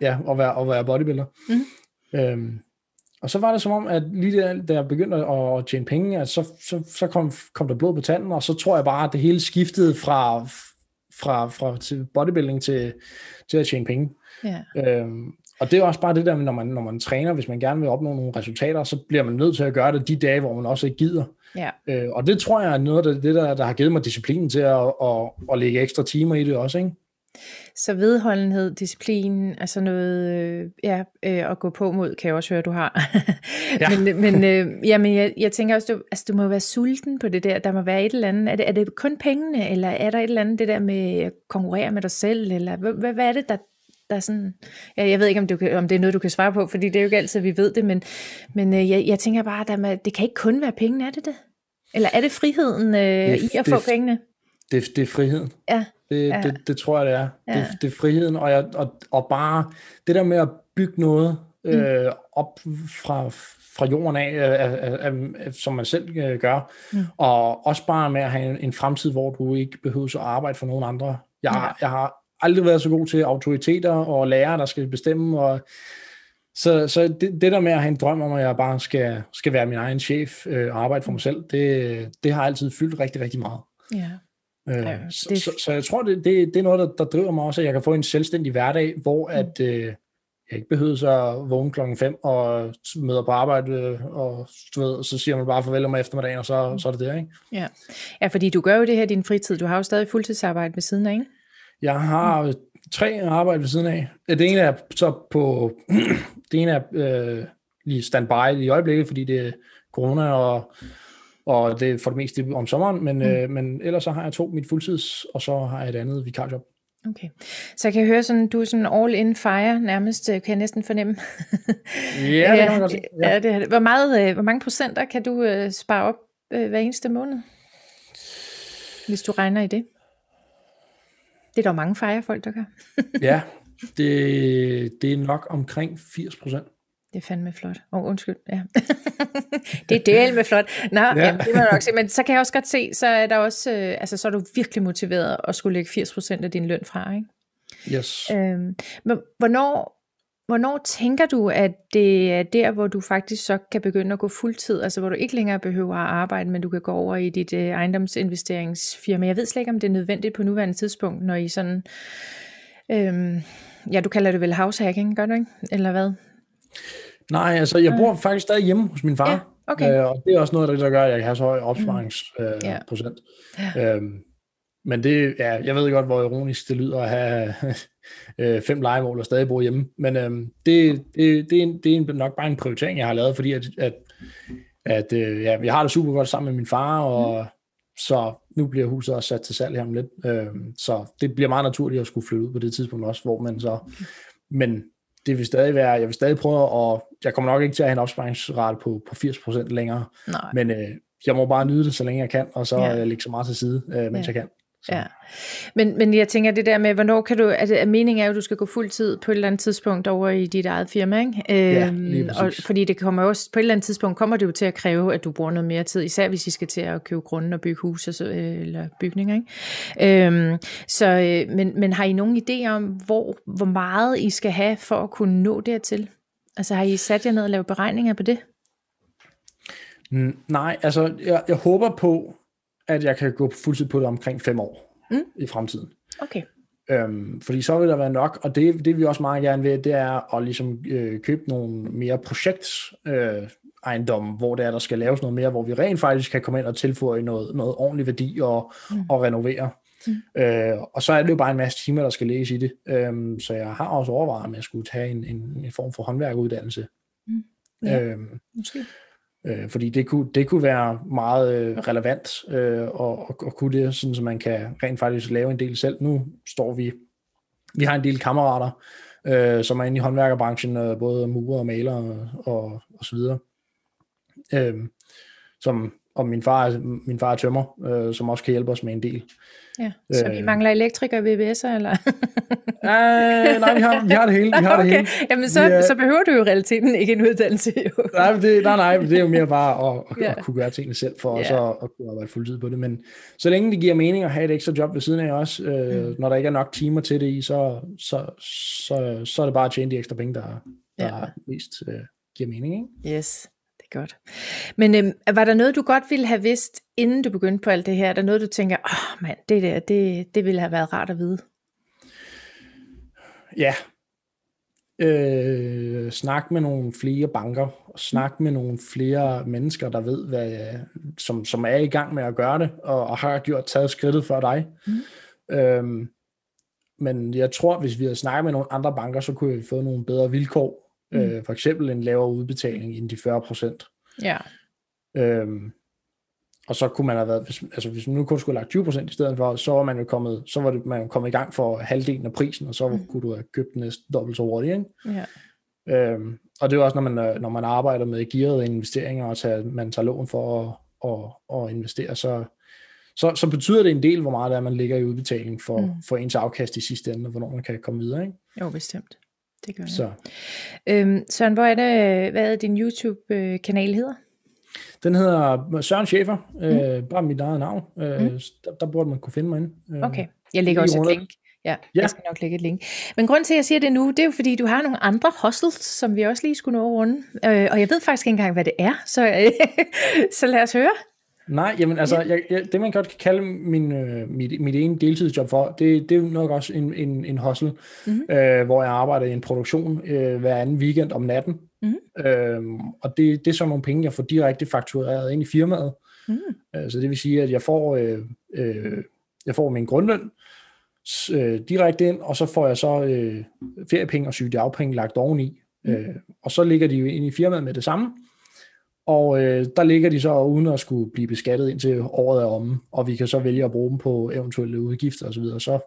[SPEAKER 2] ja, at, være, at være bodybuilder.
[SPEAKER 1] Mhm.
[SPEAKER 2] Øhm, og så var det som om, at lige der, da jeg begyndte at, at tjene penge, at så, så, så kom, kom der blod på tanden, og så tror jeg bare, at det hele skiftede fra, fra, fra til bodybuilding til, til at tjene penge.
[SPEAKER 1] Ja.
[SPEAKER 2] Øhm, og det er også bare det der, når man, når man træner, hvis man gerne vil opnå nogle resultater, så bliver man nødt til at gøre det de dage, hvor man også ikke gider.
[SPEAKER 1] ja.
[SPEAKER 2] Øh, og det tror jeg er noget af det, der, der har givet mig disciplinen til at, at, at lægge ekstra timer i det også. Ikke?
[SPEAKER 1] Så vedholdenhed, disciplin, altså noget, øh, ja, øh, at gå på mod, kan jeg også høre, du har.
[SPEAKER 2] Ja.
[SPEAKER 1] men men øh, jamen, jeg, jeg tænker også, du, altså, du må være sulten på det der. Der må være et eller andet. Er det, er det kun pengene, eller er der et eller andet, det der med at konkurrere med dig selv, eller hvad, hvad, er det, der, der er sådan... Ja, jeg ved ikke, om, du, kan- om det er noget, du kan svare på, fordi det er jo ikke altid, vi ved det, men, men øh, jeg, jeg tænker bare, der må, det kan ikke kun være pengene, er det det? Eller er det friheden øh, i at
[SPEAKER 2] det-
[SPEAKER 1] få pengene?
[SPEAKER 2] Det, det er friheden.
[SPEAKER 1] Ja,
[SPEAKER 2] Det,
[SPEAKER 1] Ja.
[SPEAKER 2] det, det tror jeg, det er.
[SPEAKER 1] Ja.
[SPEAKER 2] Det, det er friheden, og, jeg, og, og bare det der med at bygge noget øh, op fra, fra jorden af, øh, øh, øh, som man selv øh, gør,
[SPEAKER 1] Mm.
[SPEAKER 2] og også bare med at have en, en fremtid, hvor du ikke behøver at arbejde for nogen andre. Jeg,
[SPEAKER 1] Ja.
[SPEAKER 2] jeg har aldrig været så god til autoriteter og lærere, der skal bestemme, og så, så det, det der med at have en drøm om, at jeg bare skal, skal være min egen chef øh, og arbejde for mig selv, det, det har altid fyldt rigtig, rigtig meget.
[SPEAKER 1] ja.
[SPEAKER 2] Øh,
[SPEAKER 1] Ja,
[SPEAKER 2] så,
[SPEAKER 1] det-
[SPEAKER 2] så, så jeg tror, det, det, det er noget, der, der driver mig også, at jeg kan få en selvstændig hverdag, hvor
[SPEAKER 1] Mm.
[SPEAKER 2] at, øh, jeg ikke behøver så at vågne klokken 5 og møder på arbejde, øh, og du ved, så siger man bare farvel om eftermiddagen, og så, så er det det, ikke?
[SPEAKER 1] Ja. ja, fordi du gør jo det her i din fritid. Du har jo stadig fuldtidsarbejde ved siden af, ikke?
[SPEAKER 2] Jeg har tre arbejde ved siden af. Det ene er så på, det ene er øh, lige standby i øjeblikket, fordi det er corona, og, og det er for det meste om sommeren, men,
[SPEAKER 1] Mm.
[SPEAKER 2] øh, men ellers så har jeg to mit fuldtids, og så har jeg et andet vikarjob.
[SPEAKER 1] Okay. Så jeg kan høre sådan, du er sådan all in fire nærmest, øh, kan jeg næsten fornemme.
[SPEAKER 2] Ja, det kan man godt sige.
[SPEAKER 1] Ja, det. Hvor, meget, øh, hvor mange procenter kan du øh, spare op øh, hver eneste måned? Hvis du regner i det. Det er der mange firefolk, der gør.
[SPEAKER 2] Ja, det, det er nok omkring 80 procent.
[SPEAKER 1] Det er fandme flot. Åh, oh, undskyld. Ja. det er del med flot. Nå, ja. jamen, det må jeg nok se. Men så kan jeg også godt se, så er der også, øh, altså så er du virkelig motiveret at skulle lægge 80% af din løn fra, ikke?
[SPEAKER 2] Yes.
[SPEAKER 1] Øhm, men hvornår, hvornår tænker du, at det er der, hvor du faktisk så kan begynde at gå fuldtid, altså hvor du ikke længere behøver at arbejde, men du kan gå over i dit øh, ejendomsinvesteringsfirma? Jeg ved slet ikke, om det er nødvendigt på nuværende tidspunkt, når I sådan, øhm, ja, du kalder det vel house hacking, gør du ikke? Eller hvad?
[SPEAKER 2] Nej, altså jeg bor faktisk stadig hjemme hos min far.
[SPEAKER 1] Ja, okay.
[SPEAKER 2] Øh, og det er også noget af det, der gør, at jeg kan have så høj opsparingsprocent. Øh,
[SPEAKER 1] Ja.
[SPEAKER 2] procent.
[SPEAKER 1] Ja.
[SPEAKER 2] Øhm, men det, ja, jeg ved godt, hvor ironisk det lyder at have øh, fem legemål og stadig bo hjemme. Men øhm, det, det, det, er en, det er nok bare en prioritering, jeg har lavet, fordi at, at, at øh, ja, jeg har det super godt sammen med min far, og så nu bliver huset også sat til salg her om lidt. Øhm, så det bliver meget naturligt at skulle flytte ud på det tidspunkt også, hvor man så... Men det vil stadig være, jeg vil stadig prøve, og jeg kommer nok ikke til at have en opsparingsrate på, på 80% længere,
[SPEAKER 1] Nej.
[SPEAKER 2] men øh, jeg må bare nyde det, så længe jeg kan, og så
[SPEAKER 1] Ja.
[SPEAKER 2] ja. lægge så meget til side, øh, mens
[SPEAKER 1] Ja.
[SPEAKER 2] ja. jeg kan. Så.
[SPEAKER 1] Ja. Men, men jeg tænker det der med, hvornår kan du, altså at meningen er jo, at du skal gå fuld tid på et eller andet tidspunkt over i dit eget firma, ikke?
[SPEAKER 2] Ja,
[SPEAKER 1] Øhm,
[SPEAKER 2] lige
[SPEAKER 1] og, fordi det kommer også, på et eller andet tidspunkt kommer det jo til at kræve, at du bruger noget mere tid, især hvis I skal til at købe grunden og bygge hus og så, øh, eller bygninger, ikke? Øhm, så, øh, men, men har I nogen idé om, hvor, hvor meget I skal have for at kunne nå dertil? Altså har I sat jer ned og lavet beregninger på det?
[SPEAKER 2] Mm, Nej, altså jeg, jeg håber på, at jeg kan gå på fuldtid på det omkring fem år
[SPEAKER 1] Mm.
[SPEAKER 2] i fremtiden.
[SPEAKER 1] Okay.
[SPEAKER 2] Øhm, fordi så vil der være nok, og det, det vi også meget gerne vil, det er at ligesom øh, købe nogle mere projekts øh, ejendomme, hvor det er, der skal laves noget mere, hvor vi rent faktisk kan komme ind og tilføje noget, noget ordentlig værdi og,
[SPEAKER 1] mm.
[SPEAKER 2] og renovere. Mm. Øh, og så er det jo bare en masse timer, der skal lægges i det. Øhm, så jeg har også overvejet, om jeg skulle tage en, en, en form for håndværkeruddannelse.
[SPEAKER 1] Mm. Ja.
[SPEAKER 2] Øhm,
[SPEAKER 1] Måske.
[SPEAKER 2] Øh, fordi det kunne, det kunne være meget øh, relevant øh, at, at, at kunne det, sådan så man kan rent faktisk lave en del selv. Nu står vi, vi har en del kammerater, øh, som er inde i håndværkerbranchen, øh, både murer og maler og, og, og så videre. Øh, som, og min far, min far er tømmer, øh, som også kan hjælpe os med en del.
[SPEAKER 1] Ja. Så vi
[SPEAKER 2] Øh.
[SPEAKER 1] mangler elektrikere og VVS'er, eller?
[SPEAKER 2] Øh, nej, vi har, vi har det hele. Vi har det hele.
[SPEAKER 1] Jamen så,
[SPEAKER 2] Vi
[SPEAKER 1] så behøver du jo i realiteten ikke en uddannelse, jo.
[SPEAKER 2] Nej, det, nej, nej, det er jo mere bare at, at,
[SPEAKER 1] Ja.
[SPEAKER 2] at kunne gøre tingene selv, for
[SPEAKER 1] Ja.
[SPEAKER 2] ja. så at kunne arbejde fuldtid på det. Men så længe det giver mening at have et ekstra job ved siden af også, øh,
[SPEAKER 1] Mm.
[SPEAKER 2] når der ikke er nok timer til det i, så, så, så, så er det bare at tjene de ekstra penge, der, der
[SPEAKER 1] Ja.
[SPEAKER 2] mest øh, giver mening. Ikke?
[SPEAKER 1] Yes, godt. Men øhm, var der noget, du godt ville have vidst, inden du begyndte på alt det her? Er der noget, du tænker, åh oh, mand, det der, det, det ville have været rart at vide?
[SPEAKER 2] Ja. Øh, snak med nogle flere banker, og snak med nogle flere mennesker, der ved, hvad, som, som er i gang med at gøre det, og, og har gjort taget skridtet for dig.
[SPEAKER 1] Mm.
[SPEAKER 2] Øhm, men jeg tror, hvis vi havde snakket med nogle andre banker, så kunne vi få nogle bedre vilkår.
[SPEAKER 1] Mm.
[SPEAKER 2] Øh, for eksempel en lavere udbetaling end de 40 procent.
[SPEAKER 1] Ja.
[SPEAKER 2] Øhm, og så kunne man have været, hvis, altså hvis man nu kun skulle have lagt 20 procent i stedet for, så var man jo kommet, så var det, man jo kommet i gang for halvdelen af prisen, og så
[SPEAKER 1] Mm.
[SPEAKER 2] kunne du have købt den næsten dobbelt så hurtigt. Ikke?
[SPEAKER 1] ja.
[SPEAKER 2] Øhm, og det er også, når man, øh, når man arbejder med gearede investeringer, og tager, man tager lån for at, at, at investere, så, så, så betyder det en del, hvor meget det er, man ligger i udbetaling for,
[SPEAKER 1] mm.
[SPEAKER 2] for ens afkast i sidste ende, og hvornår man kan komme videre. Ikke?
[SPEAKER 1] Jo, bestemt. Det gør jeg.
[SPEAKER 2] Så
[SPEAKER 1] Øhm, Søren, hvor er det, hvad er din YouTube-kanal hedder?
[SPEAKER 2] den hedder Søren Schäfer, øh, bare mit eget navn. Øh,
[SPEAKER 1] Mm.
[SPEAKER 2] der, der burde man kunne finde mig inde. Øh,
[SPEAKER 1] Okay, jeg lægger også et link. Ja, ja, jeg skal nok lægge et link. Men grunden til, at jeg siger det nu, det er jo fordi, du har nogle andre hustles, som vi også lige skulle nå at runde. Øh, og jeg ved faktisk ikke engang, hvad det er, så, øh, så lad os høre.
[SPEAKER 2] Nej, jamen altså, jeg, jeg, det man godt kan kalde min, øh, mit, mit ene deltidsjob for, det, det er jo nok også en, en, en hustle,
[SPEAKER 1] Mhm.
[SPEAKER 2] mm-hmm. øh, hvor jeg arbejder i en produktion øh, hver anden weekend om natten.
[SPEAKER 1] Mhm.
[SPEAKER 2] Øhm, og det, det er så nogle penge, jeg får direkte faktureret ind i firmaet.
[SPEAKER 1] Mm.
[SPEAKER 2] Øh, så det vil sige, at jeg får, øh, øh, jeg får min grundløn øh, direkte ind, og så får jeg så øh, feriepenge og sygedagpenge lagt oveni.
[SPEAKER 1] Mm.
[SPEAKER 2] Øh, og så ligger de jo ind i firmaet med det samme. Og øh, der ligger de så uden at skulle blive beskattet indtil året er omme, og vi kan så vælge at bruge dem på eventuelle udgifter osv., så, så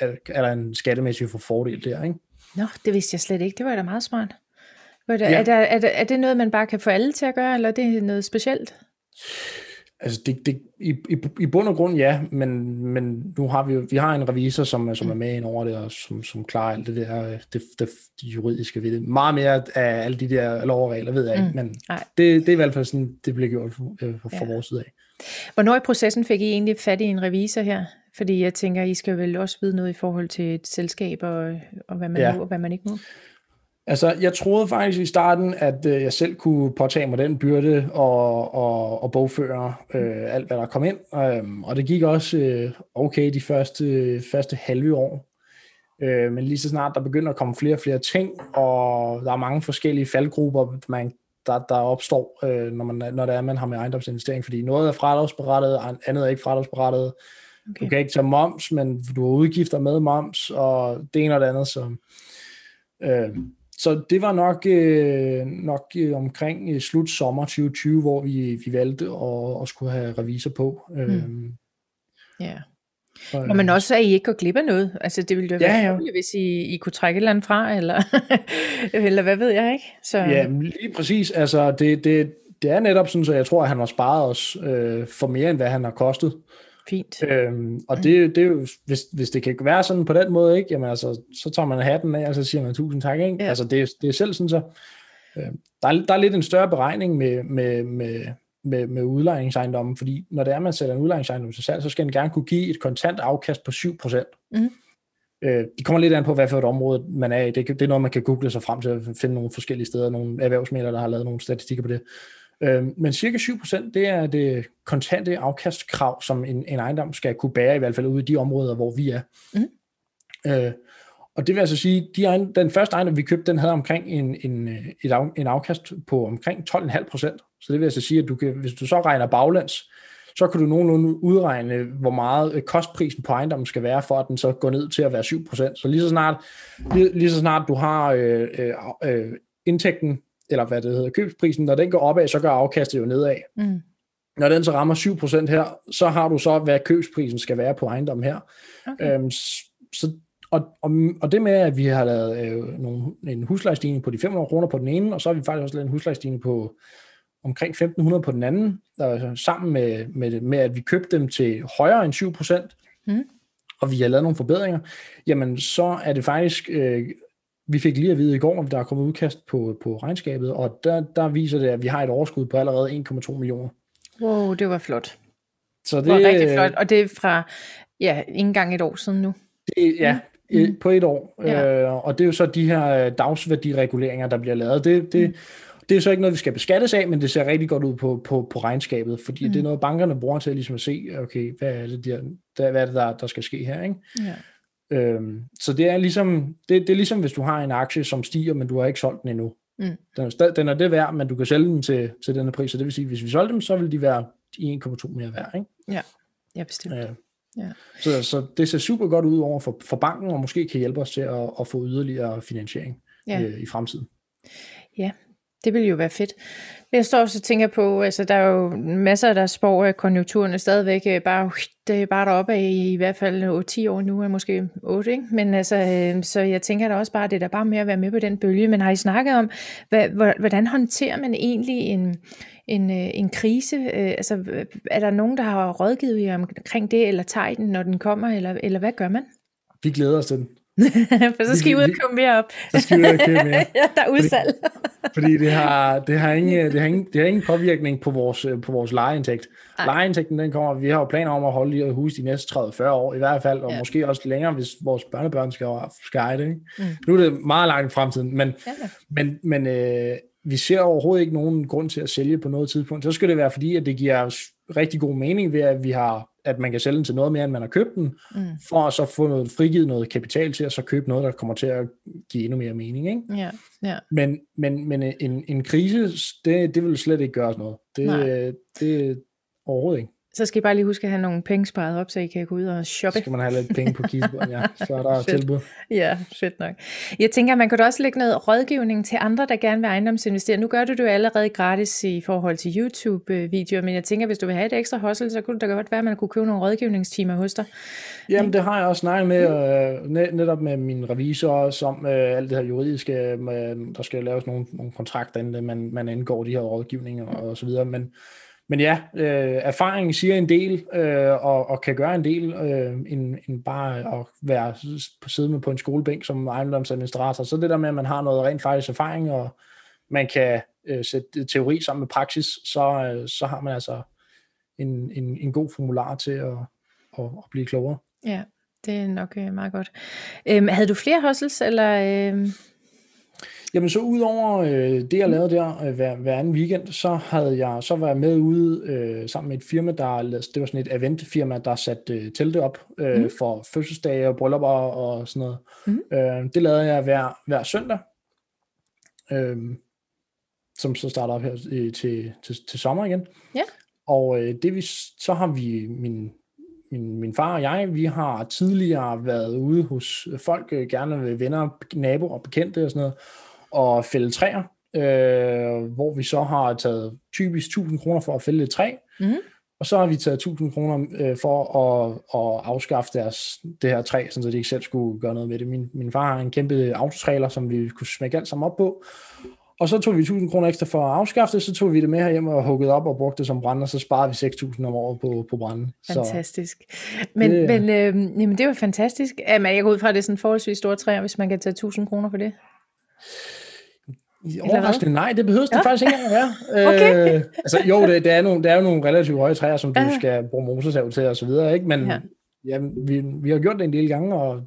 [SPEAKER 2] er, er der en skattemæssig for fordel der, ikke?
[SPEAKER 1] Nå, det vidste jeg slet ikke. Det var da meget smart. Var det,
[SPEAKER 2] Ja.
[SPEAKER 1] er, der, er, der, er det noget, man bare kan få alle til at gøre, eller er det noget specielt?
[SPEAKER 2] Altså, det, det, i, i, i bund og grund ja, men, men nu har vi jo, vi har en revisor, som, som er med ind over det, og som, som klarer alt det der, det, det, det juridiske ved det. Meget mere af alle de der lov og regler, ved jeg ikke, mm. men det, det er i hvert fald sådan, det bliver gjort fra, fra ja. vores side af.
[SPEAKER 1] Hvornår i processen fik I egentlig fat i en revisor her? Fordi jeg tænker, I skal vel også vide noget i forhold til et selskab, og, og hvad man ja. må, og hvad man ikke må.
[SPEAKER 2] Altså, jeg troede faktisk i starten, at øh, jeg selv kunne påtage mig den byrde og, og, og bogføre øh, alt, hvad der kom ind. Øh, og det gik også øh, okay de første, første halve år. Øh, men lige så snart der begynder at komme flere og flere ting, og der er mange forskellige faldgrupper, man, der, der opstår, øh, når, man, når det er, man har med ejendomsinvestering. Fordi noget er fradragsberettet, andet er ikke fradragsberettet. Okay. Du kan ikke tage moms, men du har udgifter med moms, og det ene og det andet. Så, øh, så det var nok, øh, nok øh, omkring øh, slut sommer 2020, hvor vi, vi valgte at, at skulle have revisor på. Mm.
[SPEAKER 1] Øhm, ja. Og, men også, at I ikke går glip af noget. Altså, det ville jo være ja, ja. hvis I, I kunne trække et eller andet fra, eller, eller hvad ved jeg, ikke?
[SPEAKER 2] Så... Ja, lige præcis. Altså, det, det, det er netop sådan, så jeg tror, at han har sparet os øh, for mere, end hvad han har kostet.
[SPEAKER 1] Fint.
[SPEAKER 2] Øhm, og det, det er jo, hvis, hvis det kan være sådan på den måde, ikke, jamen altså, så tager man hatten af, og så siger man tusind tak. Ikke? Ja. Altså, det, det er selv sådan så, øh, der, er, der er lidt en større beregning med, med, med, med, med udlejningsejendommen, fordi når det er, man sætter en udlejningsejendom til salg, så skal den gerne kunne give et kontant afkast på 7%. Mm. Øh, det kommer lidt an på, hvad for et område man er i. Det, det er noget, man kan google sig frem til at finde nogle forskellige steder, nogle erhvervsmæler, der har lavet nogle statistikker på det. Øh, men cirka 7% det er det kontante afkastkrav, som en, en ejendom skal kunne bære, i hvert fald ude i de områder, hvor vi er. Mm. Øh, og det vil altså sige, de den første ejendom, vi købte, den havde omkring en, en, et af, en afkast på omkring 12,5 procent. Så det vil altså sige, at du kan, hvis du så regner baglands, så kan du nogenlunde udregne, hvor meget kostprisen på ejendommen skal være, for at den så går ned til at være 7 procent. Så lige så snart, lige, lige så snart du har øh, øh, øh indtægten eller hvad det hedder, købsprisen, når den går opad, så går afkastet jo nedad. Mm. Når den så rammer 7% her, så har du så, hvad købsprisen skal være på ejendommen her. Okay. Øhm, så, og, og, og det med, at vi har lavet øh, nogle, en huslejestigning på de 500 kroner på den ene, og så har vi faktisk også lavet en huslejestigning på omkring 1500 på den anden, der, sammen med, med, med, at vi købte dem til højere end 7%, mm. og vi har lavet nogle forbedringer, jamen så er det faktisk øh, vi fik lige at vide i går, om der er kommet udkast på, på regnskabet, og der, der viser det, at vi har et overskud på allerede 1,2 millioner.
[SPEAKER 1] Wow, det var flot. Så det, det var rigtig flot, og det er fra, ja, ikke engang et år siden nu.
[SPEAKER 2] Det, ja, mm. på et år. Ja. Øh, og det er jo så de her dagsværdireguleringer, der bliver lavet. Det, det, mm. det er så ikke noget, vi skal beskattes af, men det ser rigtig godt ud på, på, på regnskabet, fordi mm. det er noget, bankerne bruger til ligesom at se, okay, hvad er det, der, hvad er det der, der skal ske her, ikke? Ja. Øhm, så det er ligesom det, det er ligesom hvis du har en aktie som stiger, men du har ikke solgt den endnu. Mm. Den, er, den er det værd, men du kan sælge den til, til denne pris, så det vil sige, hvis vi solgte dem, så vil de være 1,2 mere værd. Ikke?
[SPEAKER 1] Ja, ja bestemt. Øh,
[SPEAKER 2] ja. Så, så det ser super godt ud over for, for banken, og måske kan hjælpe os til at, at få yderligere finansiering ja. øh, i fremtiden.
[SPEAKER 1] Ja, det vil jo være fedt. Jeg står også og tænker på, altså der er jo masser, der spår, at konjunkturen er stadigvæk øh, bare, det er bare deroppe af i, i hvert fald 10 år nu, er måske 8, ikke? Men altså, øh, så jeg tænker da også bare, det er da bare med at være med på den bølge. Men har I snakket om, hvad, hvordan håndterer man egentlig en, en, øh, en krise? Altså, er der nogen, der har rådgivet jer omkring det, eller tager I den, når den kommer, eller, eller hvad gør man?
[SPEAKER 2] Vi glæder os til den.
[SPEAKER 1] For så skal I ud og købe mere op.
[SPEAKER 2] Så skal I ud og købe mere.
[SPEAKER 1] ja, der er udsalg.
[SPEAKER 2] Fordi, det, har, det, har ingen, det, har ingen, det har ingen påvirkning på vores, på vores lejeindtægt. Ej. Lejeindtægten, den kommer, vi har jo planer om at holde i hus de næste 30-40 år i hvert fald, og ja. måske også længere, hvis vores børnebørn skal, skal eje det. Ikke? Mm. Nu er det meget langt i fremtiden, men, ja. men, men øh, vi ser overhovedet ikke nogen grund til at sælge på noget tidspunkt. Så skal det være fordi, at det giver rigtig god mening ved, at vi har at man kan sælge den til noget mere, end man har købt den, mm. for at så få noget frigivet noget kapital til at så købe noget, der kommer til at give endnu mere mening. Ikke?
[SPEAKER 1] Ja, ja.
[SPEAKER 2] Men, men, men en, en krise, det, det vil slet ikke gøre noget. Det, det, det overhovedet ikke.
[SPEAKER 1] Så skal I bare lige huske at have nogle penge sparet op, så I kan gå ud og shoppe. Så
[SPEAKER 2] skal man have lidt penge på kistebånd, ja. Så er der tilbud.
[SPEAKER 1] Ja, fedt nok. Jeg tænker, man kan også lægge noget rådgivning til andre, der gerne vil ejendomsinvestere. Nu gør du det jo allerede gratis i forhold til YouTube-videoer, men jeg tænker, hvis du vil have et ekstra hustle, så kunne det da godt være, at man kunne købe nogle rådgivningstimer hos dig.
[SPEAKER 2] Jamen, det har jeg også snakket med, øh, netop med min revisor, som øh, alt det her juridiske, med, der skal laves nogle, nogle kontrakter, inden man, man indgår de her rådgivninger og så videre, men men ja, øh, erfaringen siger en del, øh, og, og kan gøre en del, øh, end, end bare at være siddende på en skolebænk som ejendomsadministrator. Så det der med, at man har noget rent faktisk erfaring, og man kan øh, sætte teori sammen med praksis, så, øh, så har man altså en, en, en god formular til at, at, at blive klogere.
[SPEAKER 1] Ja, det er nok øh, meget godt. Øhm, havde du flere hustles, eller... Øh...
[SPEAKER 2] Jamen så udover øh, det, jeg lavede der øh, hver, hver anden weekend, så havde jeg så var jeg med ude øh, sammen med et firma, der det var sådan et eventfirma, der satte øh, telte op øh, mm. for fødselsdage og bryllupper og sådan noget. Mm. Øh, det lavede jeg hver, hver søndag, øh, som så starter op her øh, til, til, til sommer igen.
[SPEAKER 1] Ja.
[SPEAKER 2] Og øh, det vi, så har vi min min, min far og jeg, vi har tidligere været ude hos folk, øh, gerne ved venner, naboer og bekendte og sådan noget, og fælde træer, øh, hvor vi så har taget typisk 1000 kroner for at fælde et træ, mm-hmm. og så har vi taget 1000 kroner øh, for at, at afskaffe deres, det her træ, så de ikke selv skulle gøre noget med det. Min, min far har en kæmpe autotrailer, som vi kunne smække alt sammen op på, og så tog vi 1000 kroner ekstra for at afskaffe det, så tog vi det med herhjem og hugget op og brugte det som brand, og så sparede vi 6000 om året på, på branden.
[SPEAKER 1] Fantastisk. Så, men, det, men øh, jamen, det var fantastisk. Jamen, jeg går ud fra, at det er sådan forholdsvis store træer, hvis man kan tage 1000 kroner for det.
[SPEAKER 2] Overraskende nej, det behøver ja. det faktisk ikke engang at være.
[SPEAKER 1] okay.
[SPEAKER 2] øh, altså, jo, det, det, er nogle, det er jo nogle relativt høje træer, som du ja. skal bruge motorsav til og så videre, ikke? men ja. Ja, vi, vi har gjort det en del gange, og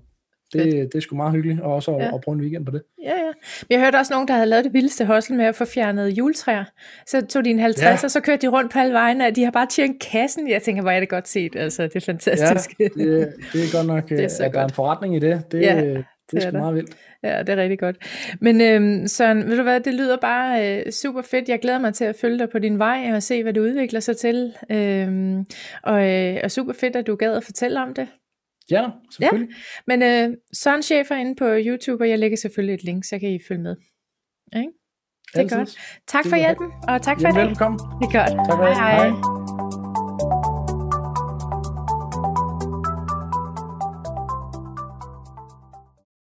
[SPEAKER 2] det, det er sgu meget hyggeligt, og også ja. at, at bruge en weekend på det.
[SPEAKER 1] Ja, ja. Men jeg hørte også nogen, der havde lavet det vildeste hostel med at få fjernet juletræer. Så tog de en 50, ja. og så kørte de rundt på alle vejene, og de har bare tjent kassen. Jeg tænker, hvor er det godt set, altså det er fantastisk.
[SPEAKER 2] Ja, det, det er godt nok, det er at godt. der er en forretning i det. Det, ja, det, det er sgu meget vildt.
[SPEAKER 1] Ja, det er rigtig godt. Men øhm, Søren, ved du hvad, det lyder bare øh, super fedt. Jeg glæder mig til at følge dig på din vej og se, hvad du udvikler sig til. Øhm, og, øh, og super fedt, at du gad at fortælle om det.
[SPEAKER 2] Ja, selvfølgelig.
[SPEAKER 1] Ja. Men øh, Søren Schäfer inde på YouTube, og jeg lægger selvfølgelig et link, så kan I følge med. Okay? Det er Altid. godt. Tak for hjælpen, og tak for
[SPEAKER 2] Jamen,
[SPEAKER 1] i dag.
[SPEAKER 2] Velkommen.
[SPEAKER 1] Det er godt.
[SPEAKER 2] Tak for
[SPEAKER 1] hej, hej. hej.